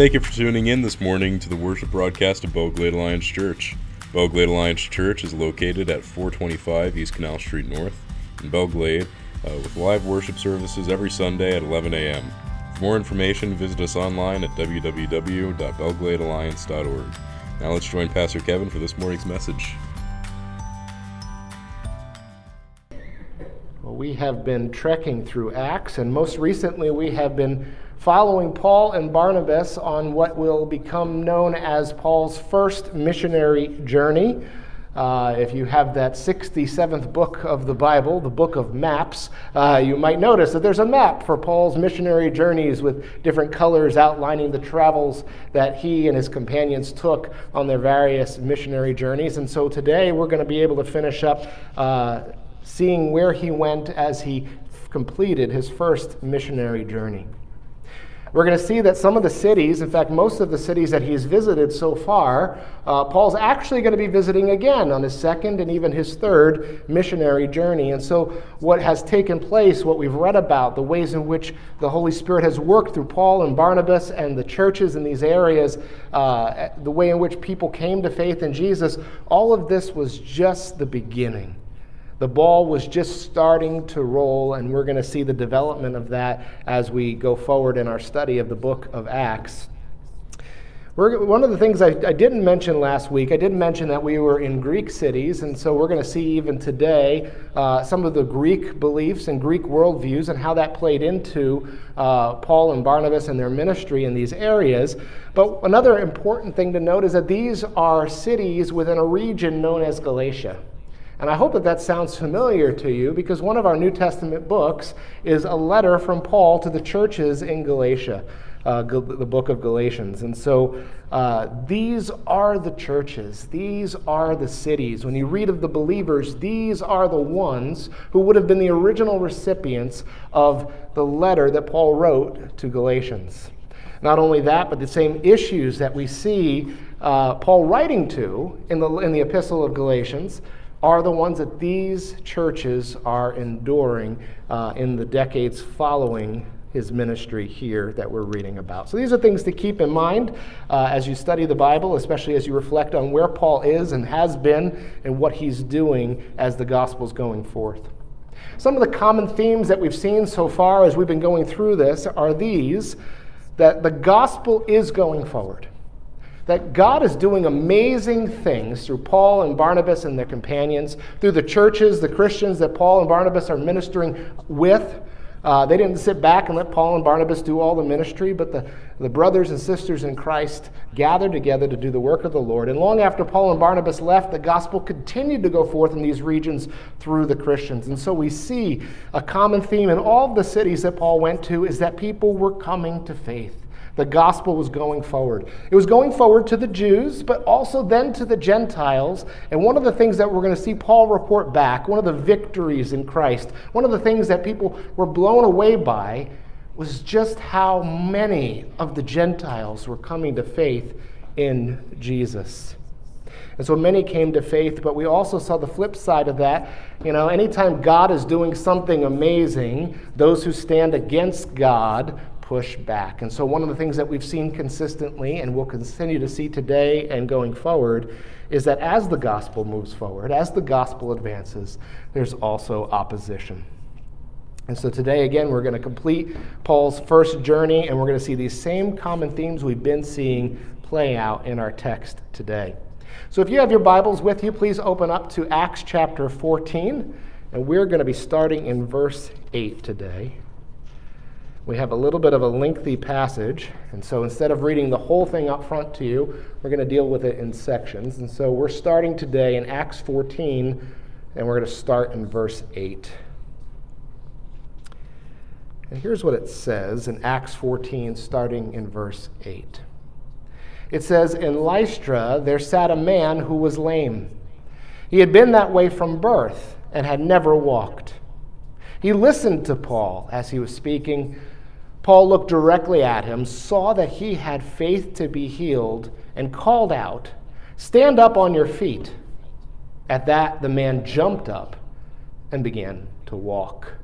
Thank you for tuning in this morning to the worship broadcast of Belle Glade Alliance Church. Belle Glade Alliance Church is located at 425 East Canal Street North in Belle Glade, uh, with live worship services every Sunday at 11 a.m. For more information, visit us online at www.belgladealliance.org. Now let's join Pastor Kevin for this morning's message. Well, we have been trekking through Acts, and most recently we have been following Paul and Barnabas on what will become known as Paul's first missionary journey. Uh, if you have that 67th book of the Bible, the book of maps, uh, you might notice that there's a map for Paul's missionary journeys with different colors outlining the travels that he and his companions took on their various missionary journeys. And so today we're going to be able to finish up uh, seeing where he went as he completed his first missionary journey. We're going to see that some of the cities, in fact, most of the cities that he's visited so far, uh, Paul's actually going to be visiting again on his second and even his third missionary journey. And so, what has taken place, what we've read about, the ways in which the Holy Spirit has worked through Paul and Barnabas and the churches in these areas, uh, the way in which people came to faith in Jesus, all of this was just the beginning. The ball was just starting to roll, and we're going to see the development of that as we go forward in our study of the book of Acts. We're, one of the things I, I, didn't mention last week, I didn't mention that we were in Greek cities, and so we're going to see even today uh, some of the Greek beliefs and Greek worldviews and how that played into uh, Paul and Barnabas and their ministry in these areas. But another important thing to note is that these are cities within a region known as Galatia. And I hope that that sounds familiar to you because one of our New Testament books is a letter from Paul to the churches in Galatia, uh, the book of Galatians. And so uh, these are the churches, these are the cities. When you read of the believers, these are the ones who would have been the original recipients of the letter that Paul wrote to Galatians. Not only that, but the same issues that we see uh, Paul writing to in the, in the epistle of Galatians are the ones that these churches are enduring uh, in the decades following his ministry here that we're reading about. So these are things to keep in mind uh, as you study the Bible, especially as you reflect on where Paul is and has been and what he's doing as the gospel's going forth. Some of the common themes that we've seen so far as we've been going through this are these that the gospel is going forward that God is doing amazing things through Paul and Barnabas and their companions, through the churches, the Christians that Paul and Barnabas are ministering with. Uh, they didn't sit back and let Paul and Barnabas do all the ministry, but the, the brothers and sisters in Christ gathered together to do the work of the Lord. And long after Paul and Barnabas left, the gospel continued to go forth in these regions through the Christians. And so we see a common theme in all of the cities that Paul went to is that people were coming to faith. The gospel was going forward. It was going forward to the Jews, but also then to the Gentiles. And one of the things that we're going to see Paul report back, one of the victories in Christ, one of the things that people were blown away by, was just how many of the Gentiles were coming to faith in Jesus. And so many came to faith, but we also saw the flip side of that. You know, anytime God is doing something amazing, those who stand against God push back. And so, one of the things that we've seen consistently and will continue to see today and going forward is that as the gospel moves forward, as the gospel advances, there's also opposition. And so today, again, we're going to complete Paul's first journey, and we're going to see these same common themes we've been seeing play out in our text today. So if you have your Bibles with you, please open up to Acts chapter 14, and we're going to be starting in verse 8 today we have a little bit of a lengthy passage. And so instead of reading the whole thing up front to you, we're going to deal with it in sections. And so we're starting today in Acts 14, and we're going to start in verse 8. And here's what it says in Acts 14, starting in verse 8. It says, In Lystra there sat a man who was lame. He had been that way from birth and had never walked. He listened to Paul as he was speaking. Paul looked directly at him, saw that he had faith to be healed, and called out, Stand up on your feet. At that, the man jumped up and began to walk.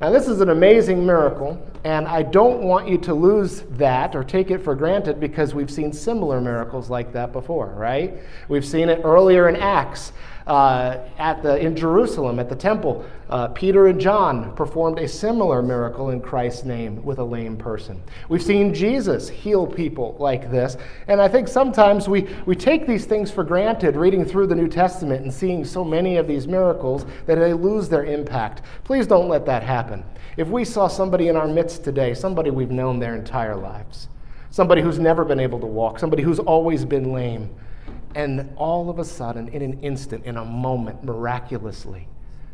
Now, this is an amazing miracle, and I don't want you to lose that or take it for granted because we've seen similar miracles like that before, right? We've seen it earlier in Acts uh, at the, in Jerusalem at the temple. Uh, Peter and John performed a similar miracle in Christ's name with a lame person. We've seen Jesus heal people like this, and I think sometimes we, we take these things for granted reading through the New Testament and seeing so many of these miracles that they lose their impact. Please don't let that happen. If we saw somebody in our midst today, somebody we've known their entire lives, somebody who's never been able to walk, somebody who's always been lame, and all of a sudden, in an instant, in a moment, miraculously,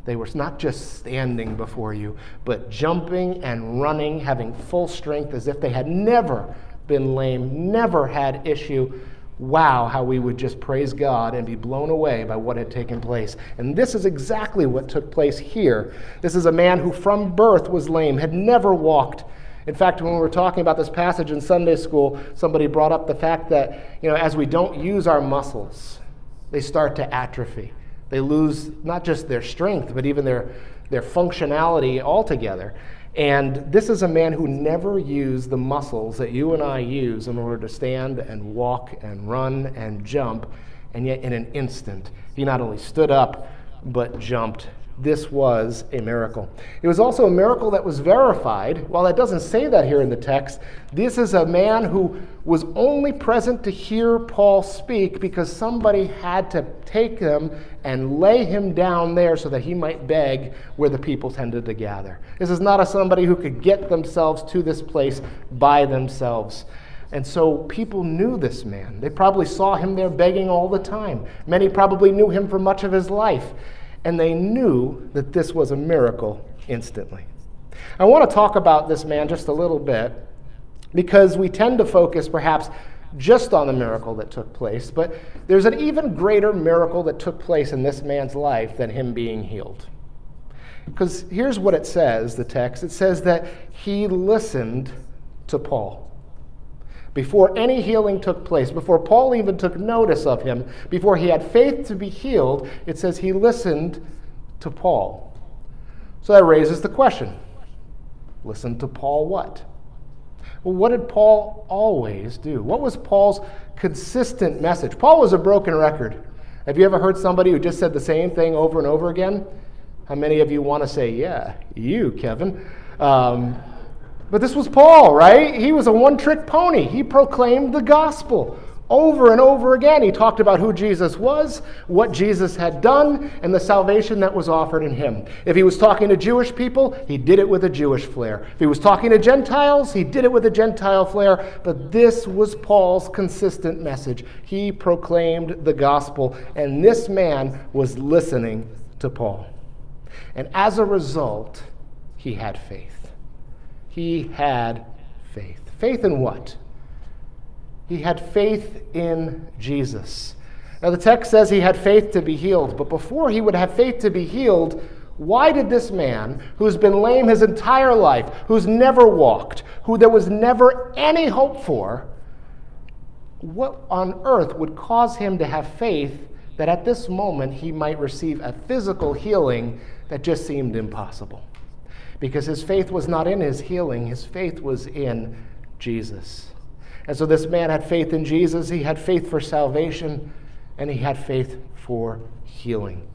they were not just standing before you, but jumping and running, having full strength as if they had never been lame, never had issue. Wow, how we would just praise God and be blown away by what had taken place. And this is exactly what took place here. This is a man who from birth was lame, had never walked in fact, when we were talking about this passage in Sunday school, somebody brought up the fact that, you know, as we don't use our muscles, they start to atrophy. They lose not just their strength, but even their, their functionality altogether. And this is a man who never used the muscles that you and I use in order to stand and walk and run and jump. And yet, in an instant, he not only stood up, but jumped this was a miracle. It was also a miracle that was verified. While it doesn't say that here in the text, this is a man who was only present to hear Paul speak because somebody had to take him and lay him down there so that he might beg where the people tended to gather. This is not a somebody who could get themselves to this place by themselves. And so people knew this man. They probably saw him there begging all the time. Many probably knew him for much of his life and they knew that this was a miracle instantly. I want to talk about this man just a little bit because we tend to focus perhaps just on the miracle that took place, but there's an even greater miracle that took place in this man's life than him being healed. Because here's what it says the text it says that he listened to Paul before any healing took place, before Paul even took notice of him, before he had faith to be healed, it says he listened to Paul. So that raises the question listen to Paul what? Well, what did Paul always do? What was Paul's consistent message? Paul was a broken record. Have you ever heard somebody who just said the same thing over and over again? How many of you want to say, yeah, you, Kevin? Um, but this was Paul, right? He was a one trick pony. He proclaimed the gospel over and over again. He talked about who Jesus was, what Jesus had done, and the salvation that was offered in him. If he was talking to Jewish people, he did it with a Jewish flair. If he was talking to Gentiles, he did it with a Gentile flair. But this was Paul's consistent message. He proclaimed the gospel, and this man was listening to Paul. And as a result, he had faith. He had faith. Faith in what? He had faith in Jesus. Now, the text says he had faith to be healed, but before he would have faith to be healed, why did this man, who's been lame his entire life, who's never walked, who there was never any hope for, what on earth would cause him to have faith that at this moment he might receive a physical healing that just seemed impossible? Because his faith was not in his healing, his faith was in Jesus. And so this man had faith in Jesus, he had faith for salvation, and he had faith for healing.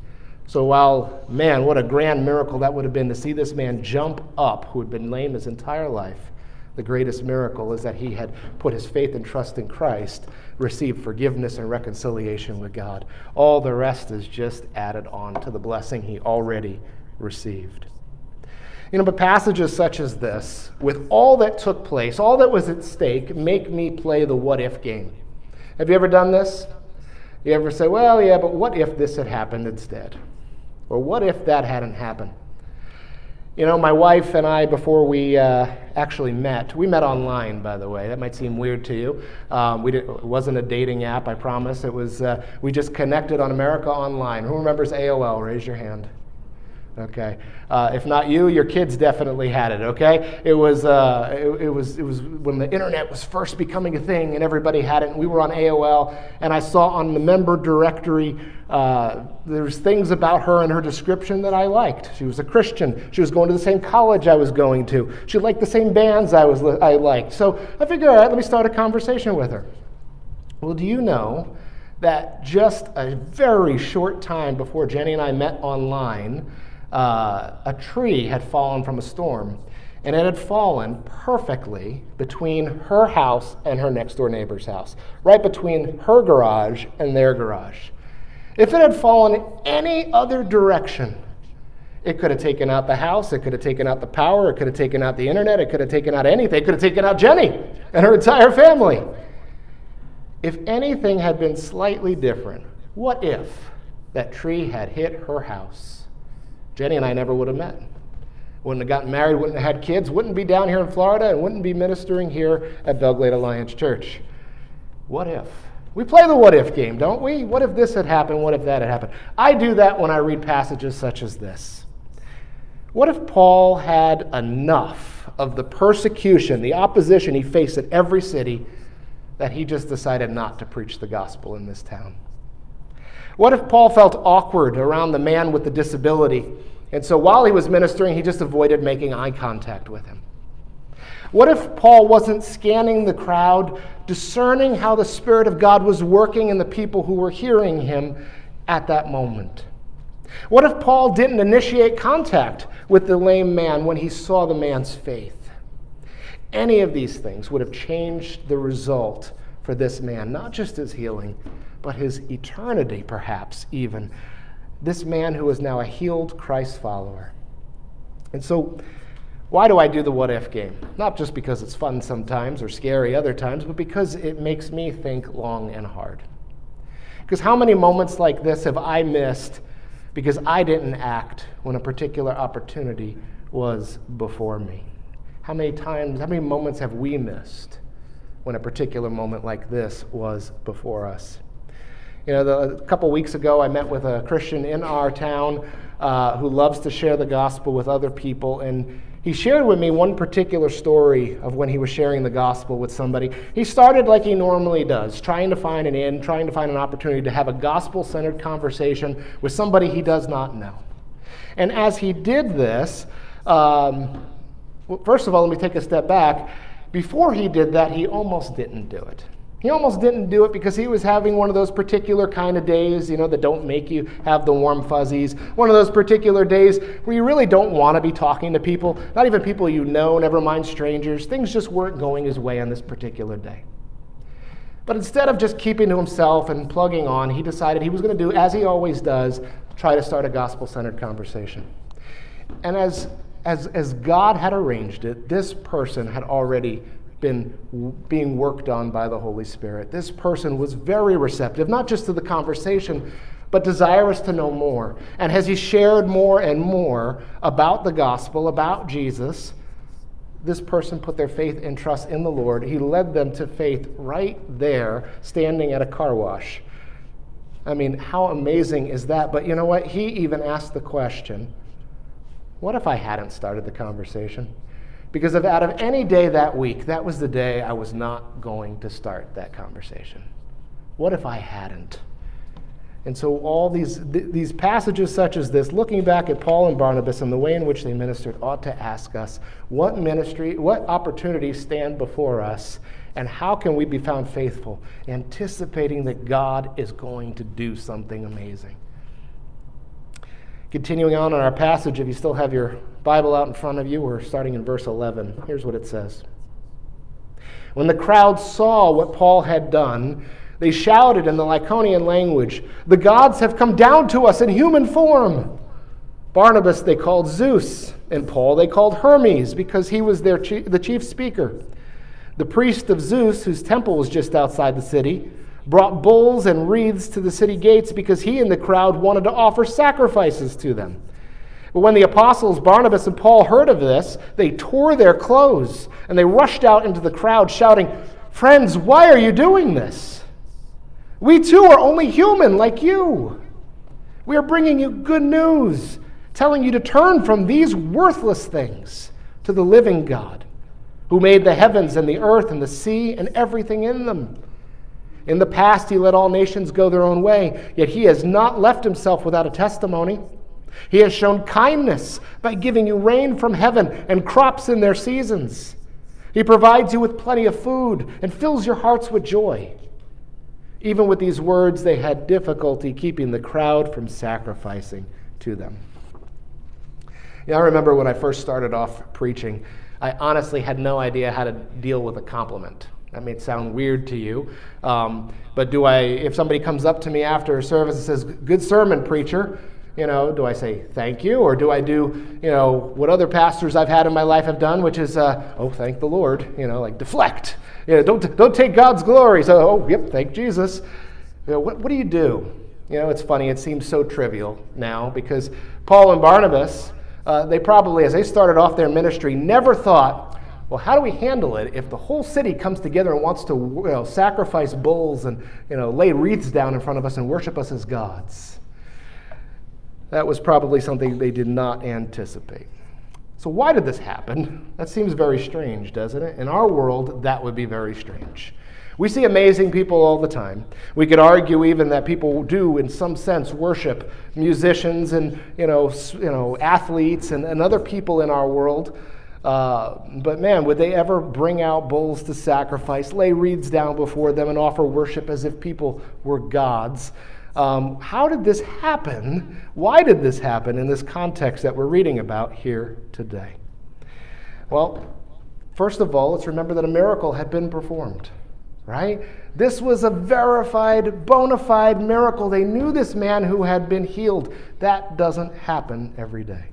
So, while, man, what a grand miracle that would have been to see this man jump up who had been lame his entire life, the greatest miracle is that he had put his faith and trust in Christ, received forgiveness and reconciliation with God. All the rest is just added on to the blessing he already received. You know, but passages such as this, with all that took place, all that was at stake, make me play the what if game. Have you ever done this? You ever say, well, yeah, but what if this had happened instead? Or what if that hadn't happened? You know, my wife and I, before we uh, actually met, we met online, by the way. That might seem weird to you. Um, we did, it wasn't a dating app, I promise. It was, uh, we just connected on America Online. Who remembers AOL? Raise your hand. Okay, uh, if not you, your kids definitely had it. Okay, it was uh, it, it, was it was when the internet was first becoming a thing, and everybody had it. And we were on AOL, and I saw on the member directory uh, there's things about her and her description that I liked. She was a Christian. She was going to the same college I was going to. She liked the same bands I was I liked. So I figured, all right, let me start a conversation with her. Well, do you know that just a very short time before Jenny and I met online? Uh, a tree had fallen from a storm, and it had fallen perfectly between her house and her next door neighbor's house, right between her garage and their garage. If it had fallen any other direction, it could have taken out the house, it could have taken out the power, it could have taken out the internet, it could have taken out anything, it could have taken out Jenny and her entire family. If anything had been slightly different, what if that tree had hit her house? Jenny and I never would have met. Wouldn't have gotten married, wouldn't have had kids, wouldn't be down here in Florida, and wouldn't be ministering here at Belle Glade Alliance Church. What if? We play the what if game, don't we? What if this had happened? What if that had happened? I do that when I read passages such as this. What if Paul had enough of the persecution, the opposition he faced at every city, that he just decided not to preach the gospel in this town? What if Paul felt awkward around the man with the disability? And so while he was ministering, he just avoided making eye contact with him. What if Paul wasn't scanning the crowd, discerning how the Spirit of God was working in the people who were hearing him at that moment? What if Paul didn't initiate contact with the lame man when he saw the man's faith? Any of these things would have changed the result for this man, not just his healing, but his eternity, perhaps even. This man who is now a healed Christ follower. And so, why do I do the what if game? Not just because it's fun sometimes or scary other times, but because it makes me think long and hard. Because how many moments like this have I missed because I didn't act when a particular opportunity was before me? How many times, how many moments have we missed when a particular moment like this was before us? You know, the, a couple weeks ago, I met with a Christian in our town uh, who loves to share the gospel with other people, and he shared with me one particular story of when he was sharing the gospel with somebody. He started like he normally does, trying to find an end, trying to find an opportunity to have a gospel centered conversation with somebody he does not know. And as he did this, um, first of all, let me take a step back. Before he did that, he almost didn't do it. He almost didn't do it because he was having one of those particular kind of days, you know, that don't make you have the warm fuzzies. One of those particular days where you really don't want to be talking to people, not even people you know, never mind strangers. Things just weren't going his way on this particular day. But instead of just keeping to himself and plugging on, he decided he was going to do, as he always does, try to start a gospel centered conversation. And as, as, as God had arranged it, this person had already been being worked on by the Holy Spirit. This person was very receptive, not just to the conversation, but desirous to know more. And as he shared more and more about the gospel, about Jesus, this person put their faith and trust in the Lord. He led them to faith right there, standing at a car wash. I mean, how amazing is that? But you know what? He even asked the question what if I hadn't started the conversation? Because if out of any day that week, that was the day I was not going to start that conversation. What if I hadn't? And so, all these, th- these passages, such as this, looking back at Paul and Barnabas and the way in which they ministered, ought to ask us what ministry, what opportunities stand before us, and how can we be found faithful, anticipating that God is going to do something amazing. Continuing on in our passage, if you still have your Bible out in front of you, we're starting in verse 11. Here's what it says When the crowd saw what Paul had done, they shouted in the Lycaonian language, The gods have come down to us in human form. Barnabas they called Zeus, and Paul they called Hermes, because he was their chief, the chief speaker. The priest of Zeus, whose temple was just outside the city, brought bulls and wreaths to the city gates because he and the crowd wanted to offer sacrifices to them. But when the apostles Barnabas and Paul heard of this, they tore their clothes and they rushed out into the crowd shouting, Friends, why are you doing this? We too are only human like you. We are bringing you good news telling you to turn from these worthless things to the living God, who made the heavens and the earth and the sea and everything in them. In the past, he let all nations go their own way, yet he has not left himself without a testimony. He has shown kindness by giving you rain from heaven and crops in their seasons. He provides you with plenty of food and fills your hearts with joy. Even with these words, they had difficulty keeping the crowd from sacrificing to them. Yeah, I remember when I first started off preaching, I honestly had no idea how to deal with a compliment. That may sound weird to you, um, but do I, if somebody comes up to me after a service and says, Good sermon, preacher, you know, do I say thank you or do I do, you know, what other pastors I've had in my life have done, which is, uh, oh, thank the Lord, you know, like deflect. You know, don't, don't take God's glory. So, oh, yep, thank Jesus. You know, what, what do you do? You know, it's funny, it seems so trivial now because Paul and Barnabas, uh, they probably, as they started off their ministry, never thought, well, how do we handle it if the whole city comes together and wants to you know, sacrifice bulls and you know, lay wreaths down in front of us and worship us as gods? That was probably something they did not anticipate. So, why did this happen? That seems very strange, doesn't it? In our world, that would be very strange. We see amazing people all the time. We could argue even that people do, in some sense, worship musicians and you know, you know, athletes and, and other people in our world. Uh, but man, would they ever bring out bulls to sacrifice, lay reeds down before them, and offer worship as if people were gods? Um, how did this happen? Why did this happen in this context that we're reading about here today? Well, first of all, let's remember that a miracle had been performed, right? This was a verified, bona fide miracle. They knew this man who had been healed. That doesn't happen every day.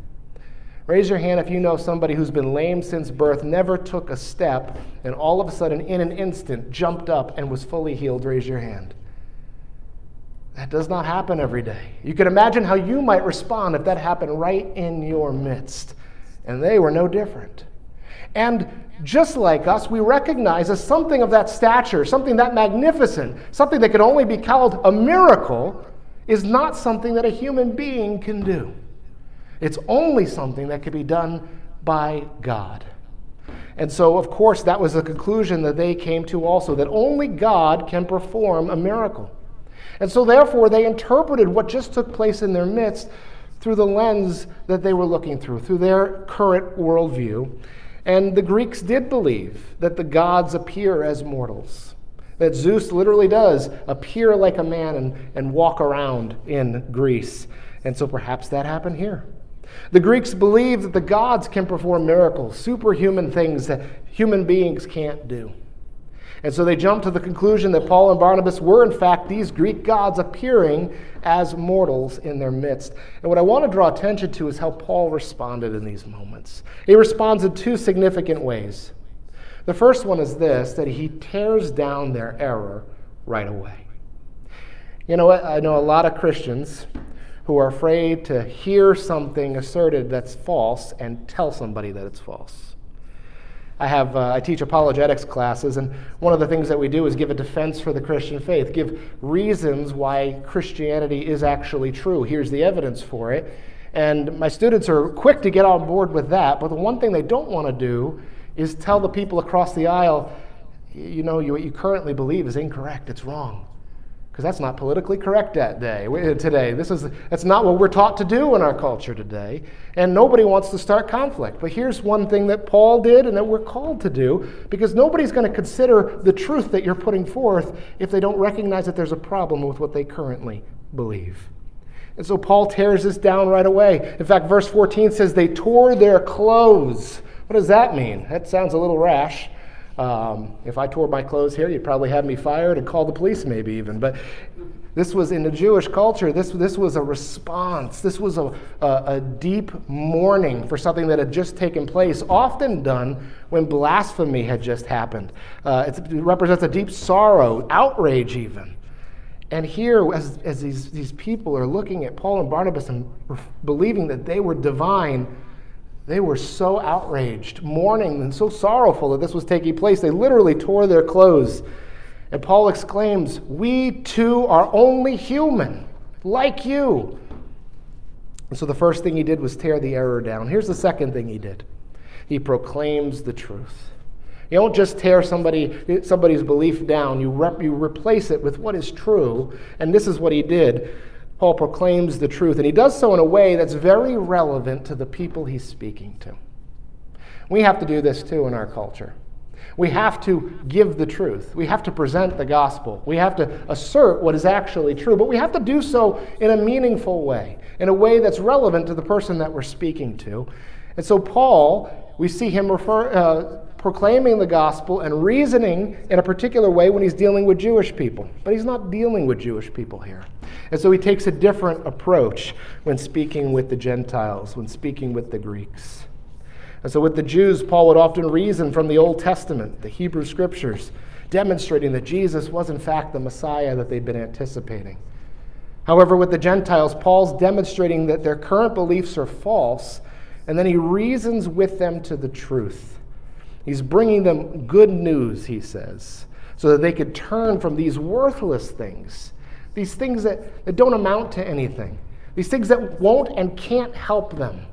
Raise your hand if you know somebody who's been lame since birth, never took a step, and all of a sudden, in an instant, jumped up and was fully healed. Raise your hand. That does not happen every day. You can imagine how you might respond if that happened right in your midst. And they were no different. And just like us, we recognize as something of that stature, something that magnificent, something that can only be called a miracle, is not something that a human being can do. It's only something that can be done by God. And so, of course, that was the conclusion that they came to also that only God can perform a miracle. And so, therefore, they interpreted what just took place in their midst through the lens that they were looking through, through their current worldview. And the Greeks did believe that the gods appear as mortals, that Zeus literally does appear like a man and, and walk around in Greece. And so perhaps that happened here. The Greeks believed that the gods can perform miracles, superhuman things that human beings can't do. And so they jump to the conclusion that Paul and Barnabas were, in fact, these Greek gods appearing as mortals in their midst. And what I want to draw attention to is how Paul responded in these moments. He responds in two significant ways. The first one is this that he tears down their error right away. You know what? I know a lot of Christians who are afraid to hear something asserted that's false and tell somebody that it's false. I have uh, I teach apologetics classes, and one of the things that we do is give a defense for the Christian faith, give reasons why Christianity is actually true. Here's the evidence for it, and my students are quick to get on board with that. But the one thing they don't want to do is tell the people across the aisle, you know, you, what you currently believe is incorrect. It's wrong because that's not politically correct that day uh, today. This is that's not what we're taught to do in our culture today and nobody wants to start conflict. But here's one thing that paul did and that we're called to do because nobody's going to consider the truth that you're putting forth if they don't recognize that there's a problem with what they currently believe. And so paul tears this down right away. In fact verse 14 says they tore their clothes. What does that mean? That sounds a little rash um, if I tore my clothes here, you'd probably have me fired and call the police, maybe even. But this was in the Jewish culture, this, this was a response. This was a, a, a, deep mourning for something that had just taken place, often done when blasphemy had just happened. Uh, it represents a deep sorrow, outrage, even. And here, as, as these, these people are looking at Paul and Barnabas and believing that they were divine, they were so outraged, mourning, and so sorrowful that this was taking place. They literally tore their clothes. And Paul exclaims, We too are only human, like you. And so the first thing he did was tear the error down. Here's the second thing he did he proclaims the truth. You don't just tear somebody, somebody's belief down, you, rep, you replace it with what is true. And this is what he did. Paul proclaims the truth, and he does so in a way that's very relevant to the people he's speaking to. We have to do this too in our culture. We have to give the truth. We have to present the gospel. We have to assert what is actually true, but we have to do so in a meaningful way, in a way that's relevant to the person that we're speaking to. And so, Paul, we see him refer, uh, proclaiming the gospel and reasoning in a particular way when he's dealing with Jewish people. But he's not dealing with Jewish people here. And so he takes a different approach when speaking with the Gentiles, when speaking with the Greeks. And so, with the Jews, Paul would often reason from the Old Testament, the Hebrew scriptures, demonstrating that Jesus was, in fact, the Messiah that they'd been anticipating. However, with the Gentiles, Paul's demonstrating that their current beliefs are false, and then he reasons with them to the truth. He's bringing them good news, he says, so that they could turn from these worthless things, these things that, that don't amount to anything, these things that won't and can't help them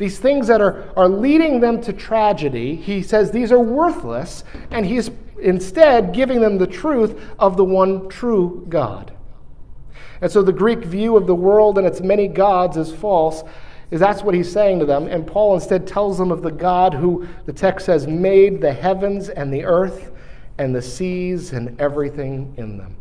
these things that are, are leading them to tragedy, he says these are worthless, and he's instead giving them the truth of the one true God. And so the Greek view of the world and its many gods is false. Is that's what he's saying to them. And Paul instead tells them of the God who, the text says, made the heavens and the earth and the seas and everything in them.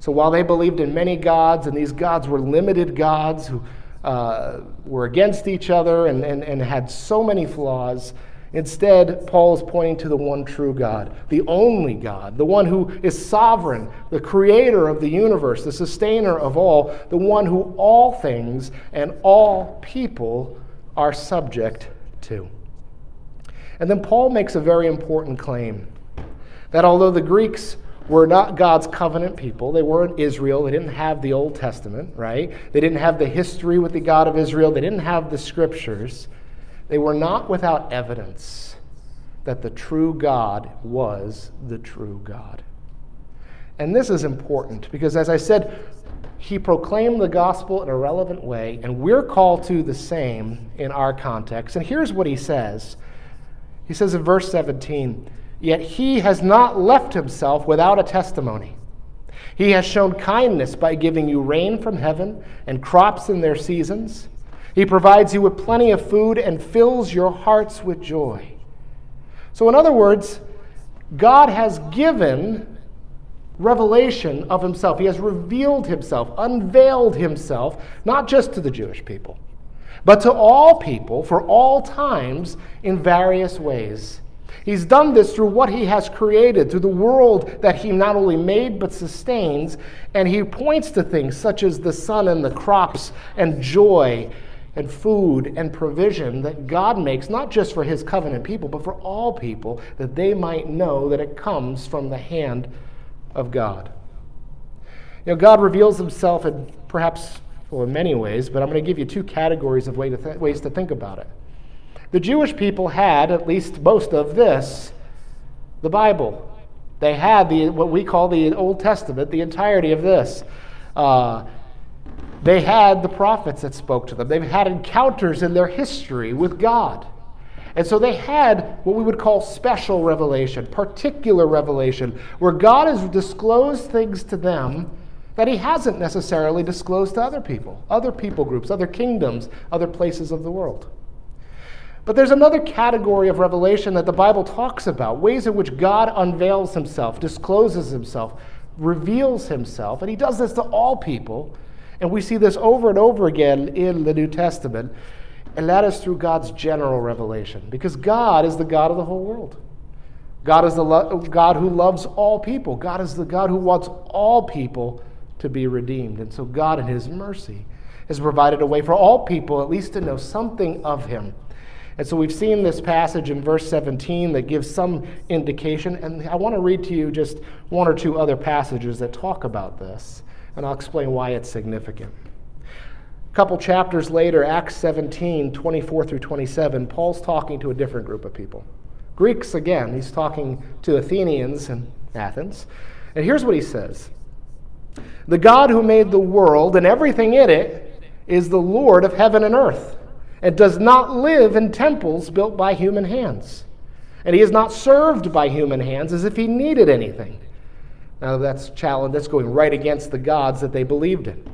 So while they believed in many gods, and these gods were limited gods who uh, were against each other and, and, and had so many flaws. Instead, Paul is pointing to the one true God, the only God, the one who is sovereign, the creator of the universe, the sustainer of all, the one who all things and all people are subject to. And then Paul makes a very important claim that although the Greeks were not God's covenant people. They weren't Israel. They didn't have the Old Testament, right? They didn't have the history with the God of Israel. They didn't have the scriptures. They were not without evidence that the true God was the true God. And this is important because, as I said, he proclaimed the gospel in a relevant way, and we're called to the same in our context. And here's what he says He says in verse 17, Yet he has not left himself without a testimony. He has shown kindness by giving you rain from heaven and crops in their seasons. He provides you with plenty of food and fills your hearts with joy. So, in other words, God has given revelation of himself. He has revealed himself, unveiled himself, not just to the Jewish people, but to all people for all times in various ways. He's done this through what he has created, through the world that he not only made but sustains. And he points to things such as the sun and the crops and joy and food and provision that God makes, not just for his covenant people, but for all people, that they might know that it comes from the hand of God. You know, God reveals himself in perhaps, well, in many ways, but I'm going to give you two categories of way to th- ways to think about it. The Jewish people had, at least most of this, the Bible. They had the, what we call the Old Testament, the entirety of this. Uh, they had the prophets that spoke to them. They've had encounters in their history with God. And so they had what we would call special revelation, particular revelation, where God has disclosed things to them that He hasn't necessarily disclosed to other people, other people groups, other kingdoms, other places of the world. But there's another category of revelation that the Bible talks about ways in which God unveils himself, discloses himself, reveals himself, and he does this to all people. And we see this over and over again in the New Testament. And that is through God's general revelation, because God is the God of the whole world. God is the lo- God who loves all people. God is the God who wants all people to be redeemed. And so, God, in His mercy, has provided a way for all people at least to know something of Him and so we've seen this passage in verse 17 that gives some indication. And I want to read to you just one or two other passages that talk about this. And I'll explain why it's significant. A couple chapters later, Acts 17, 24 through 27, Paul's talking to a different group of people. Greeks, again, he's talking to Athenians in Athens. And here's what he says The God who made the world and everything in it is the Lord of heaven and earth, and does not live in temples built by human hands. And he is not served by human hands as if he needed anything. Now that's challenge that's going right against the gods that they believed in.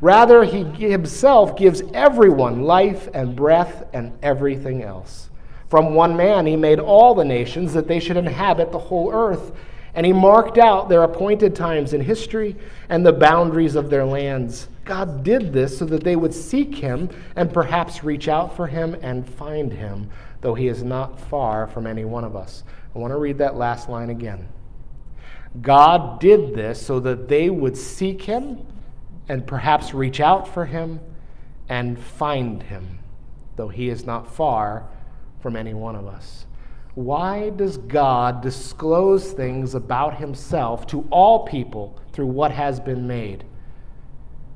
Rather, he himself gives everyone life and breath and everything else. From one man he made all the nations that they should inhabit the whole earth, and he marked out their appointed times in history and the boundaries of their lands. God did this so that they would seek him and perhaps reach out for him and find him, though he is not far from any one of us. I want to read that last line again. God did this so that they would seek him and perhaps reach out for him and find him, though he is not far from any one of us. Why does God disclose things about himself to all people through what has been made?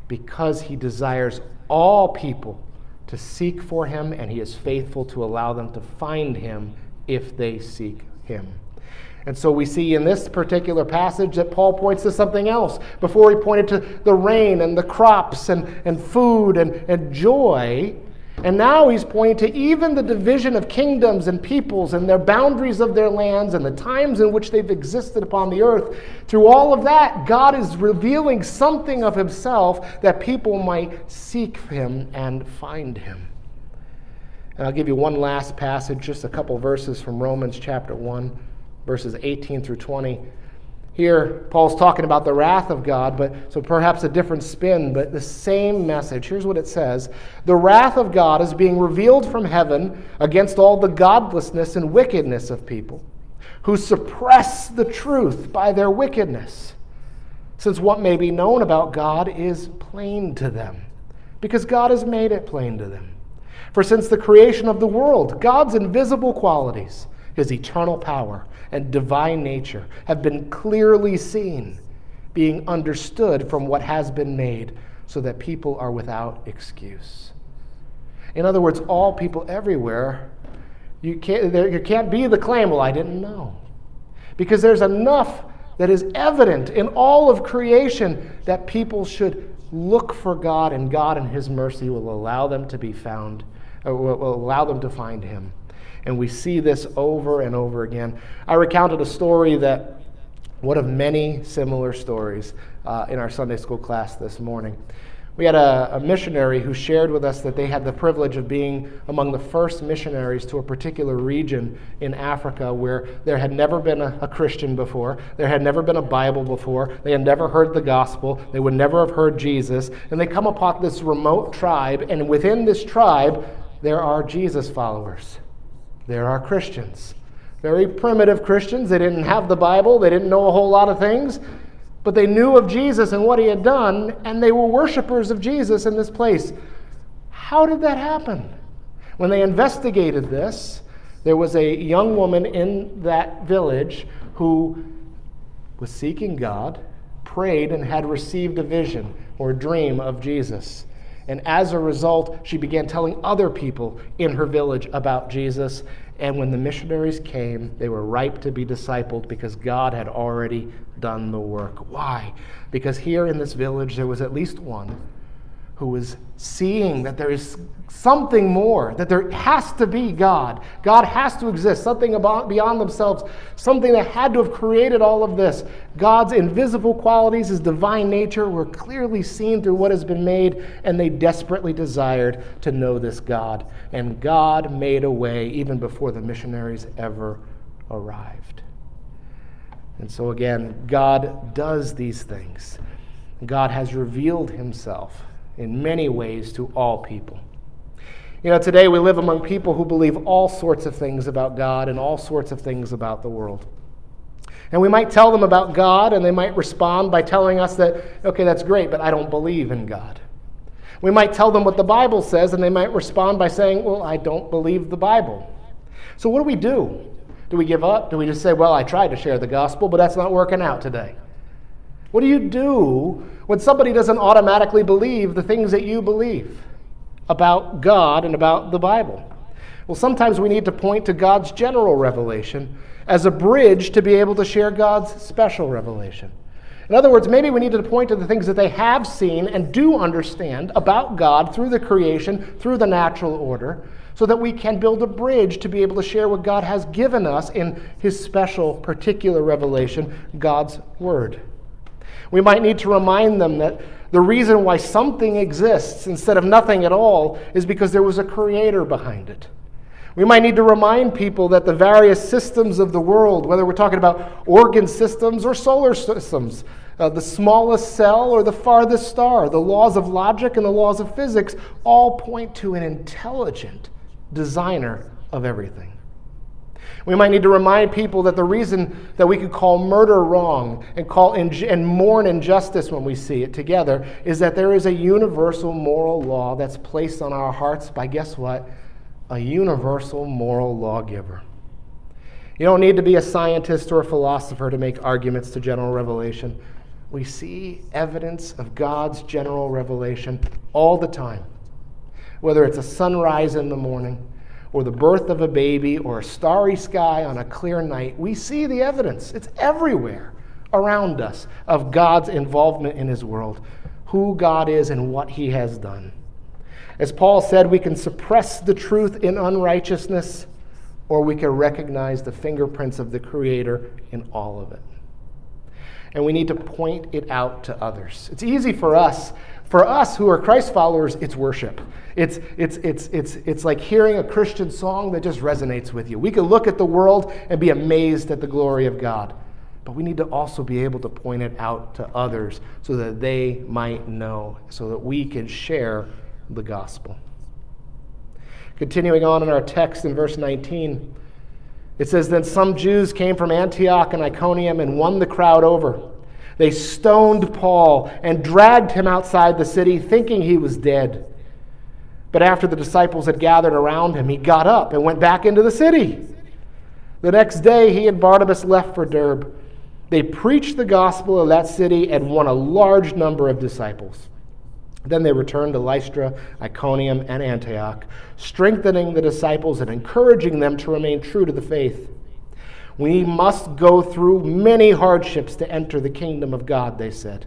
Because he desires all people to seek for him, and he is faithful to allow them to find him if they seek him. And so we see in this particular passage that Paul points to something else. Before he pointed to the rain and the crops and, and food and, and joy, and now he's pointing to even the division of kingdoms and peoples and their boundaries of their lands and the times in which they've existed upon the earth. Through all of that, God is revealing something of himself that people might seek him and find him. And I'll give you one last passage, just a couple verses from Romans chapter 1, verses 18 through 20. Here, Paul's talking about the wrath of God, but so perhaps a different spin, but the same message. Here's what it says The wrath of God is being revealed from heaven against all the godlessness and wickedness of people who suppress the truth by their wickedness, since what may be known about God is plain to them, because God has made it plain to them. For since the creation of the world, God's invisible qualities, his eternal power, and divine nature have been clearly seen, being understood from what has been made, so that people are without excuse. In other words, all people everywhere, you can't, there, you can't be the claim, well, I didn't know. Because there's enough that is evident in all of creation that people should look for God, and God and His mercy will allow them to be found, uh, or will allow them to find Him. And we see this over and over again. I recounted a story that, one of many similar stories uh, in our Sunday school class this morning. We had a, a, missionary who shared with us that they had the privilege of being among the first missionaries to a particular region in Africa where there had never been a, a, Christian before, there had never been a Bible before, they had never heard the gospel, they would never have heard Jesus, and they come upon this remote tribe, and within this tribe, there are Jesus followers. There are Christians. Very primitive Christians. They didn't have the Bible, they didn't know a whole lot of things, but they knew of Jesus and what he had done, and they were worshipers of Jesus in this place. How did that happen? When they investigated this, there was a young woman in that village who was seeking God, prayed, and had received a vision or dream of Jesus. And as a result, she began telling other people in her village about Jesus. And when the missionaries came, they were ripe to be discipled because God had already done the work. Why? Because here in this village, there was at least one who was seeing that there is something more, that there has to be God. God has to exist, something about, beyond themselves, something that had to have created all of this. God's invisible qualities, his divine nature, were clearly seen through what has been made, and they desperately desired to know this God. And God made a way even before the missionaries ever arrived. And so, again, God does these things. God has revealed himself in many ways to all people. You know, today we live among people who believe all sorts of things about God and all sorts of things about the world. And we might tell them about God, and they might respond by telling us that, okay, that's great, but I don't believe in God. We might tell them what the Bible says, and they might respond by saying, well, I don't believe the Bible. So what do we do? Do we give up? Do we just say, well, I tried to share the gospel, but that's not working out today? What do you do when somebody doesn't automatically believe the things that you believe about God and about the Bible? Well, sometimes we need to point to God's general revelation as a bridge to be able to share God's special revelation. In other words, maybe we need to point to the things that they have seen and do understand about God through the creation, through the natural order, so that we can build a bridge to be able to share what God has given us in His special, particular revelation, God's Word. We might need to remind them that the reason why something exists instead of nothing at all is because there was a creator behind it. We might need to remind people that the various systems of the world, whether we're talking about organ systems or solar systems, uh, the smallest cell or the farthest star, the laws of logic and the laws of physics all point to an intelligent designer of everything. We might need to remind people that the reason that we could call murder wrong and, call and mourn injustice when we see it together is that there is a universal moral law that's placed on our hearts by guess what? A universal moral lawgiver. You don't need to be a scientist or a philosopher to make arguments to general revelation. We see evidence of God's general revelation all the time. Whether it's a sunrise in the morning, or the birth of a baby or a starry sky on a clear night, we see the evidence. It's everywhere around us of God's involvement in His world, who God is and what He has done. As Paul said, we can suppress the truth in unrighteousness, or we can recognize the fingerprints of the Creator in all of it. And we need to point it out to others. It's easy for us for us who are Christ followers, it's worship. It's, it's, it's, it's, it's like hearing a Christian song that just resonates with you. We can look at the world and be amazed at the glory of God. But we need to also be able to point it out to others so that they might know, so that we can share the gospel. Continuing on in our text in verse 19, it says, Then some Jews came from Antioch and Iconium and won the crowd over. They stoned Paul and dragged him outside the city, thinking he was dead. But after the disciples had gathered around him, he got up and went back into the city. The next day, he and Barnabas left for Derbe. They preached the gospel of that city and won a large number of disciples. Then they returned to Lystra, Iconium, and Antioch, strengthening the disciples and encouraging them to remain true to the faith. We must go through many hardships to enter the kingdom of God, they said.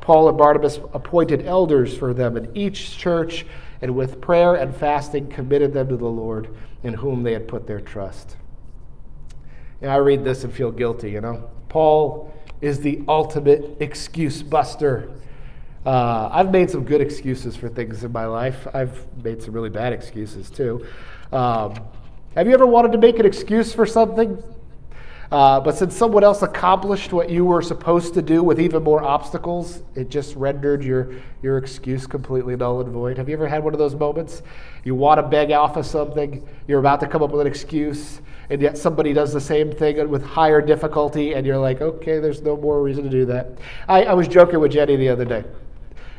Paul and Barnabas appointed elders for them in each church, and with prayer and fasting committed them to the Lord in whom they had put their trust. And I read this and feel guilty, you know. Paul is the ultimate excuse buster. Uh, I've made some good excuses for things in my life. I've made some really bad excuses too. Um, have you ever wanted to make an excuse for something uh, but since someone else accomplished what you were supposed to do with even more obstacles, it just rendered your, your excuse completely null and void. Have you ever had one of those moments? You want to beg off of something, you're about to come up with an excuse, and yet somebody does the same thing with higher difficulty, and you're like, okay, there's no more reason to do that. I, I was joking with Jenny the other day.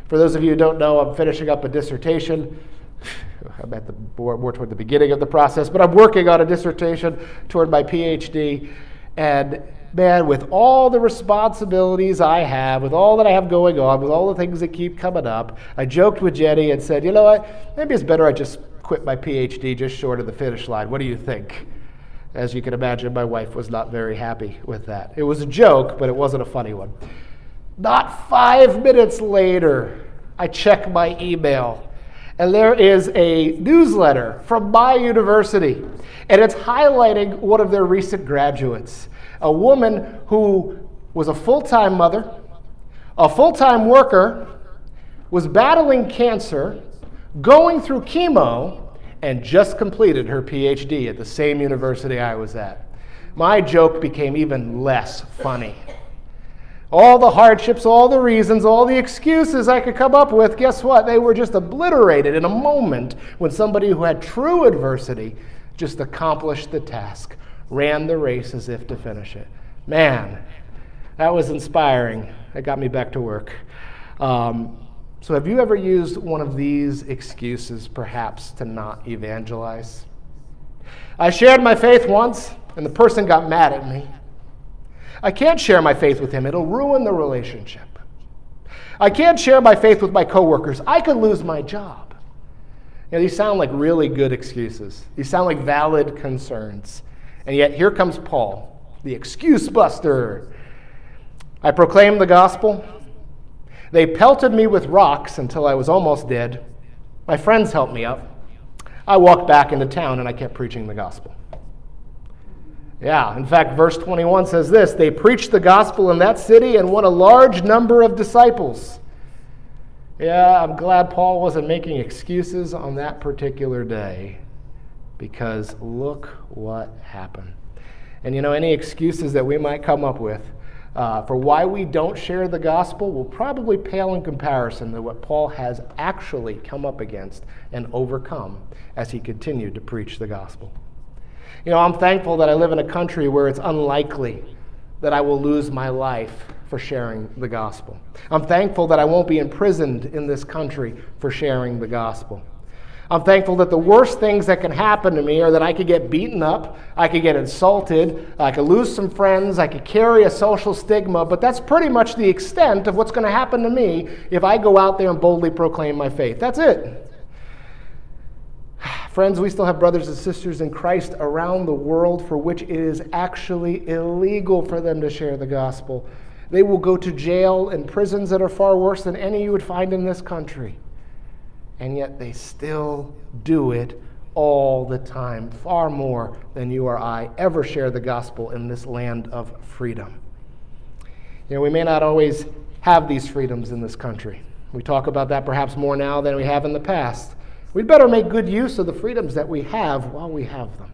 For those of you who don't know, I'm finishing up a dissertation. I'm at the more, more toward the beginning of the process, but I'm working on a dissertation toward my PhD. And man, with all the responsibilities I have, with all that I have going on, with all the things that keep coming up, I joked with Jenny and said, you know what? Maybe it's better I just quit my PhD just short of the finish line. What do you think? As you can imagine, my wife was not very happy with that. It was a joke, but it wasn't a funny one. Not five minutes later, I check my email and there is a newsletter from my university, and it's highlighting one of their recent graduates, a woman who was a full time mother, a full time worker, was battling cancer, going through chemo, and just completed her PhD at the same university I was at. My joke became even less funny all the hardships, all the reasons, all the excuses I could come up with, guess what? They were just obliterated in a moment when somebody who had true adversity just accomplished the task, ran the race as if to finish it. Man, that was inspiring. It got me back to work. Um, so, have you ever used one of these excuses, perhaps, to not evangelize? I shared my faith once, and the person got mad at me. I can't share my faith with him, it'll ruin the relationship. I can't share my faith with my coworkers, I could lose my job. You know, these sound like really good excuses, these sound like valid concerns. And yet, here comes Paul, the excuse buster. I proclaimed the gospel. They pelted me with rocks until I was almost dead. My friends helped me up. I walked back into town and I kept preaching the gospel. Yeah, in fact, verse 21 says this They preached the gospel in that city and won a large number of disciples. Yeah, I'm glad Paul wasn't making excuses on that particular day because look what happened. And you know, any excuses that we might come up with uh, for why we don't share the gospel will probably pale in comparison to what Paul has actually come up against and overcome as he continued to preach the gospel. You know, I'm thankful that I live in a country where it's unlikely that I will lose my life for sharing the gospel. I'm thankful that I won't be imprisoned in this country for sharing the gospel. I'm thankful that the worst things that can happen to me are that I could get beaten up, I could get insulted, I could lose some friends, I could carry a social stigma, but that's pretty much the extent of what's going to happen to me if I go out there and boldly proclaim my faith. That's it. Friends, we still have brothers and sisters in Christ around the world for which it is actually illegal for them to share the gospel. They will go to jail and prisons that are far worse than any you would find in this country. And yet they still do it all the time, far more than you or I ever share the gospel in this land of freedom. You know, we may not always have these freedoms in this country. We talk about that perhaps more now than we have in the past. We'd better make good use of the freedoms that we have while we have them.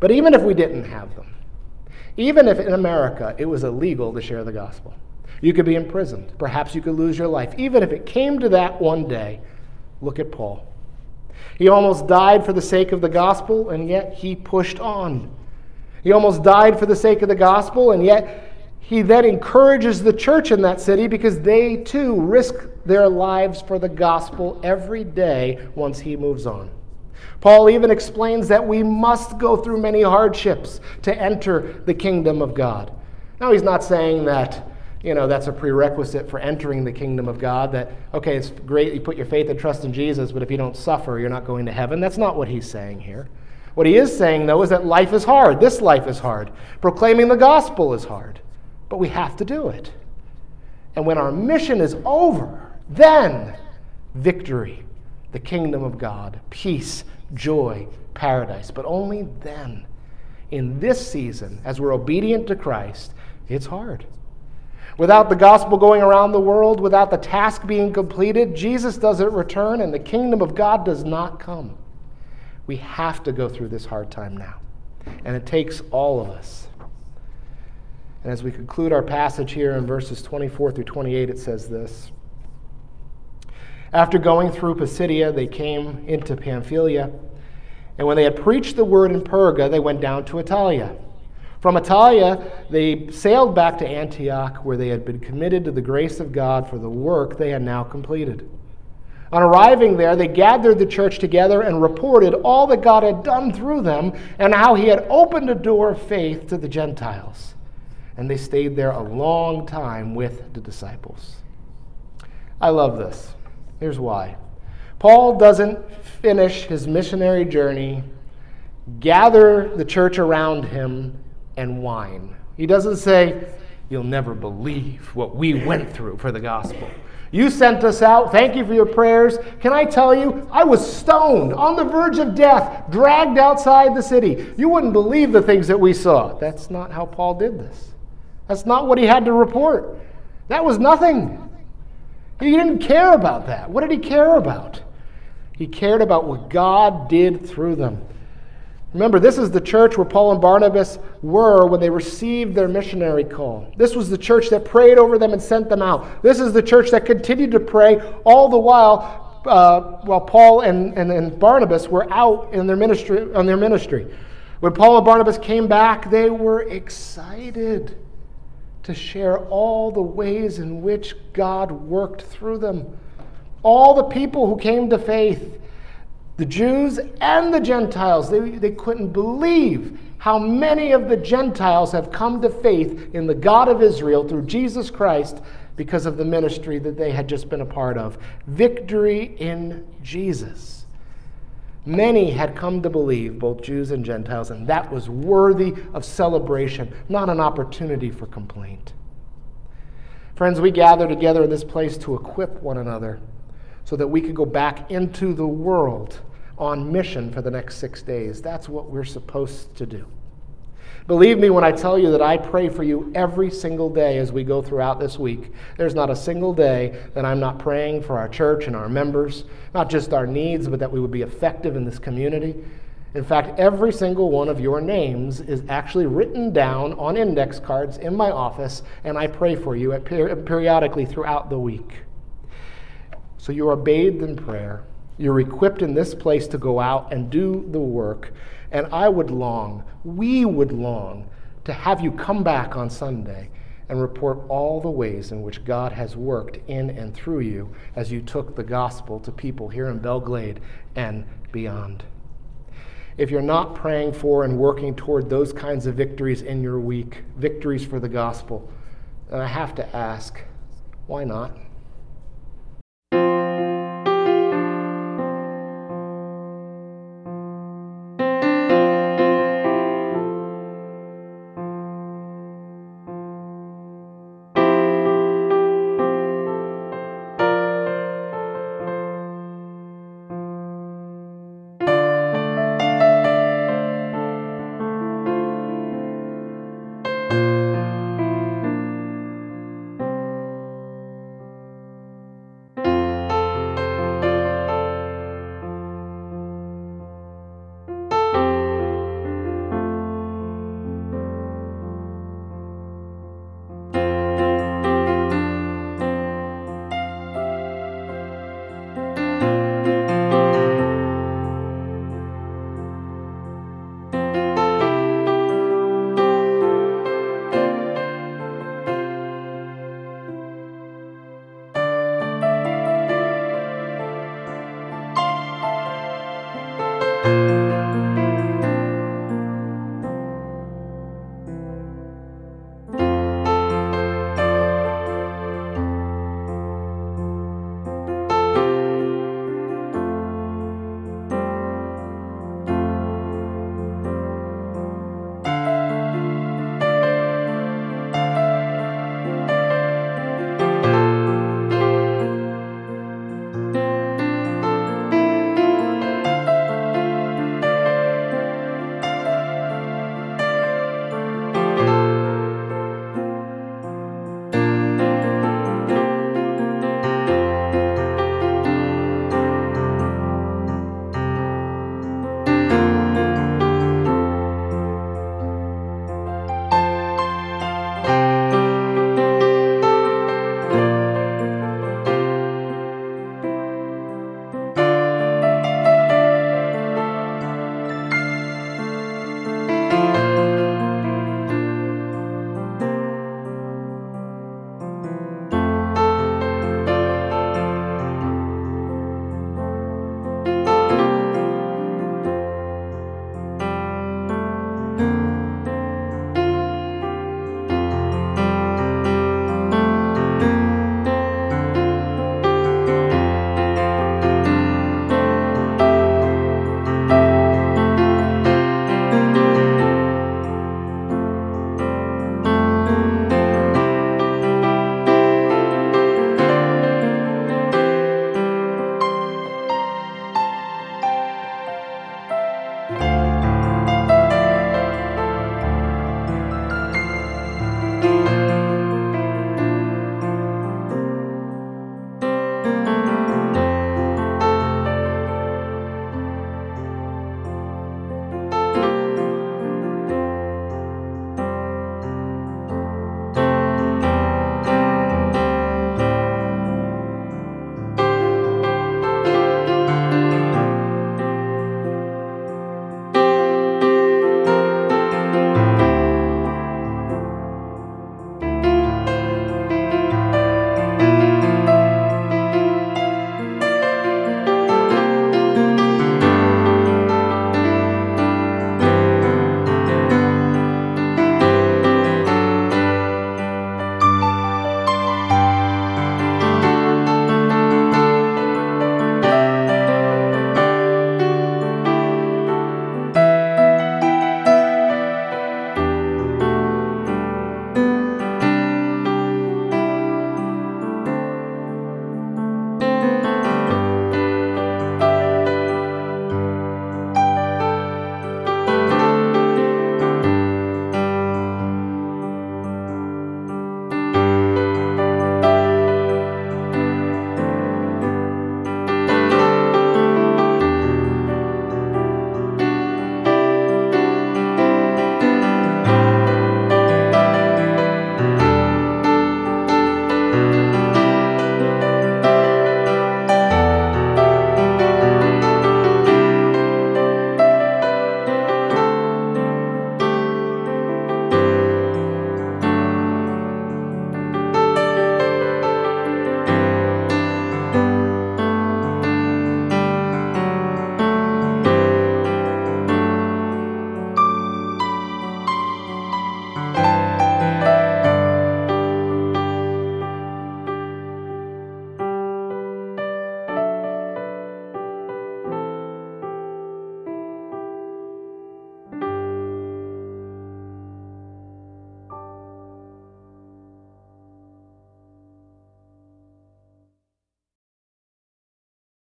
But even if we didn't have them, even if in America it was illegal to share the gospel, you could be imprisoned. Perhaps you could lose your life. Even if it came to that one day, look at Paul. He almost died for the sake of the gospel, and yet he pushed on. He almost died for the sake of the gospel, and yet he then encourages the church in that city because they too risk their lives for the gospel every day once he moves on. Paul even explains that we must go through many hardships to enter the kingdom of God. Now, he's not saying that, you know, that's a prerequisite for entering the kingdom of God, that, okay, it's great you put your faith and trust in Jesus, but if you don't suffer, you're not going to heaven. That's not what he's saying here. What he is saying, though, is that life is hard. This life is hard. Proclaiming the gospel is hard, but we have to do it. And when our mission is over, then victory, the kingdom of God, peace, joy, paradise. But only then, in this season, as we're obedient to Christ, it's hard. Without the gospel going around the world, without the task being completed, Jesus doesn't return and the kingdom of God does not come. We have to go through this hard time now. And it takes all of us. And as we conclude our passage here in verses 24 through 28, it says this After going through Pisidia, they came into Pamphylia. And when they had preached the word in Perga, they went down to Attalia. From Attalia, they sailed back to Antioch, where they had been committed to the grace of God for the work they had now completed. On arriving there, they gathered the church together and reported all that God had done through them and how he had opened a door of faith to the Gentiles. And they stayed there a long time with the disciples. I love this. Here's why. Paul doesn't finish his missionary journey, gather the church around him, and whine. He doesn't say, You'll never believe what we went through for the gospel. You sent us out. Thank you for your prayers. Can I tell you, I was stoned, on the verge of death, dragged outside the city. You wouldn't believe the things that we saw. That's not how Paul did this. That's not what he had to report. That was nothing. He didn't care about that. What did he care about? He cared about what God did through them. Remember, this is the church where Paul and Barnabas were when they received their missionary call. This was the church that prayed over them and sent them out. This is the church that continued to pray all the while uh, while Paul and, and, and Barnabas were out in their ministry, on their ministry. When Paul and Barnabas came back, they were excited to share all the ways in which God worked through them. All the people who came to faith the Jews and the Gentiles, they, they couldn't believe how many of the Gentiles have come to faith in the God of Israel through Jesus Christ because of the ministry that they had just been a part of. Victory in Jesus. Many had come to believe, both Jews and Gentiles, and that was worthy of celebration, not an opportunity for complaint. Friends, we gather together in this place to equip one another so that we could go back into the world on mission for the next six days. That's what we're supposed to do. Believe me when I tell you that I pray for you every single day as we go throughout this week. There's not a single day that I'm not praying for our church and our members, not just our needs, but that we would be effective in this community. In fact, every single one of your names is actually written down on index cards in my office, and I pray for you periodically throughout the week. So you are bathed in prayer. You're equipped in this place to go out and do the work. And I would long, we would long, to have you come back on Sunday and report all the ways in which God has worked in and through you as you took the gospel to people here in Belle Glade and beyond. If you're not praying for and working toward those kinds of victories in your week, victories for the gospel, then I have to ask, why not?